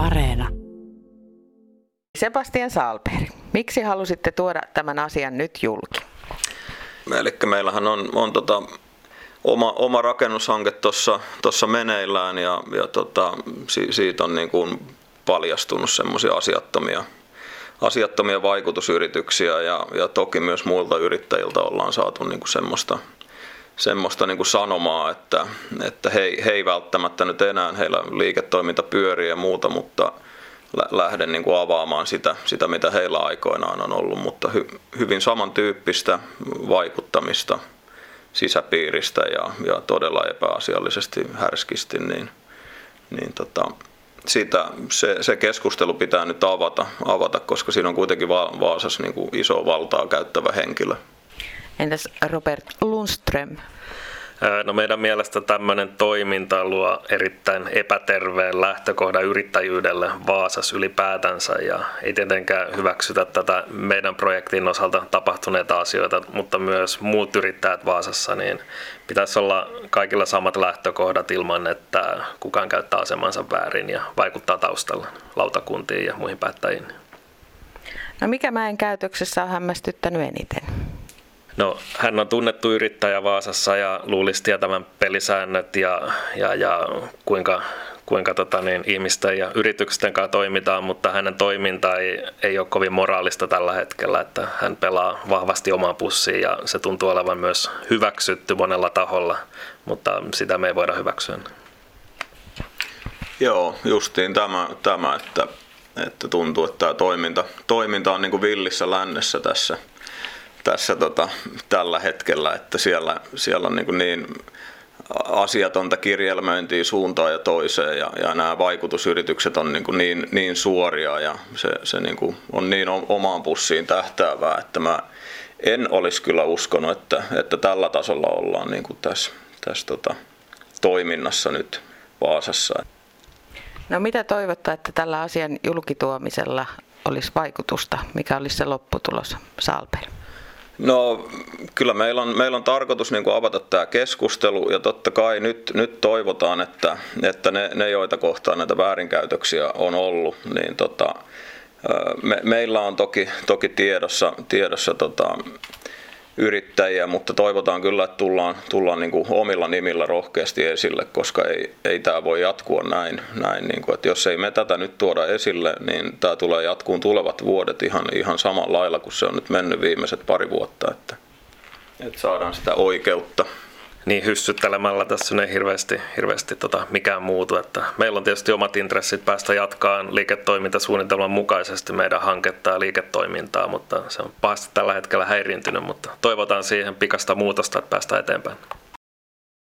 Areena. Sebastian Salperi, miksi halusitte tuoda tämän asian nyt julki? Eli meillähän on, on tota, oma, oma rakennushanke tuossa meneillään ja, ja tota, si, siitä on niin kuin paljastunut semmoisia asiattomia, asiattomia vaikutusyrityksiä ja, ja toki myös muilta yrittäjiltä ollaan saatu niin kuin semmoista, semmoista niin kuin sanomaa, että, että he, he ei välttämättä nyt enää, heillä liiketoiminta pyörii ja muuta, mutta lähde niin kuin avaamaan sitä, sitä, mitä heillä aikoinaan on ollut, mutta hy, hyvin samantyyppistä vaikuttamista sisäpiiristä ja, ja todella epäasiallisesti härskisti, niin, niin tota, sitä, se, se, keskustelu pitää nyt avata, avata, koska siinä on kuitenkin Va- Vaasassa niin kuin iso valtaa käyttävä henkilö. Entäs Robert Lundström? No meidän mielestä tämmöinen toiminta luo erittäin epäterveen lähtökohdan yrittäjyydelle Vaasassa ylipäätänsä ja ei tietenkään hyväksytä tätä meidän projektin osalta tapahtuneita asioita, mutta myös muut yrittäjät Vaasassa, niin pitäisi olla kaikilla samat lähtökohdat ilman, että kukaan käyttää asemansa väärin ja vaikuttaa taustalla lautakuntiin ja muihin päättäjiin. No mikä mäen käytöksessä on hämmästyttänyt eniten? No, hän on tunnettu yrittäjä Vaasassa ja luulisi tietävän pelisäännöt ja, ja, ja kuinka, kuinka tota niin, ihmisten ja yritysten kanssa toimitaan, mutta hänen toiminta ei, ei ole kovin moraalista tällä hetkellä, että hän pelaa vahvasti omaan pussiin ja se tuntuu olevan myös hyväksytty monella taholla, mutta sitä me ei voida hyväksyä. Joo, justiin tämä, tämä että, että tuntuu, että tämä toiminta, toiminta on niin kuin villissä lännessä tässä – tässä tota, tällä hetkellä, että siellä, siellä on niin, niin asiatonta kirjelmöintiä suuntaan ja toiseen ja, ja nämä vaikutusyritykset on niin, niin, niin suoria ja se, se niin kuin on niin omaan pussiin tähtäävää, että mä en olisi kyllä uskonut, että, että tällä tasolla ollaan niin kuin tässä, tässä tota, toiminnassa nyt Vaasassa. No mitä toivottaa, että tällä asian julkituomisella olisi vaikutusta? Mikä olisi se lopputulos, Salper? No kyllä meillä on, meillä on tarkoitus niin kuin avata tämä keskustelu ja totta kai nyt, nyt toivotaan, että, että ne, ne, joita kohtaan näitä väärinkäytöksiä on ollut, niin tota, me, meillä on toki, toki tiedossa, tiedossa tota, yrittäjiä, mutta toivotaan kyllä, että tullaan, tullaan niin kuin omilla nimillä rohkeasti esille, koska ei, ei tämä voi jatkua näin. näin niin kuin, että jos ei me tätä nyt tuoda esille, niin tämä tulee jatkuun tulevat vuodet ihan, ihan samalla lailla kuin se on nyt mennyt viimeiset pari vuotta, että, että saadaan sitä oikeutta niin hyssyttelemällä tässä ei hirveästi, hirveästi tota, mikään muutu. Että meillä on tietysti omat intressit päästä jatkaan liiketoimintasuunnitelman mukaisesti meidän hanketta ja liiketoimintaa, mutta se on pahasti tällä hetkellä häiriintynyt, mutta toivotaan siihen pikasta muutosta, että päästään eteenpäin.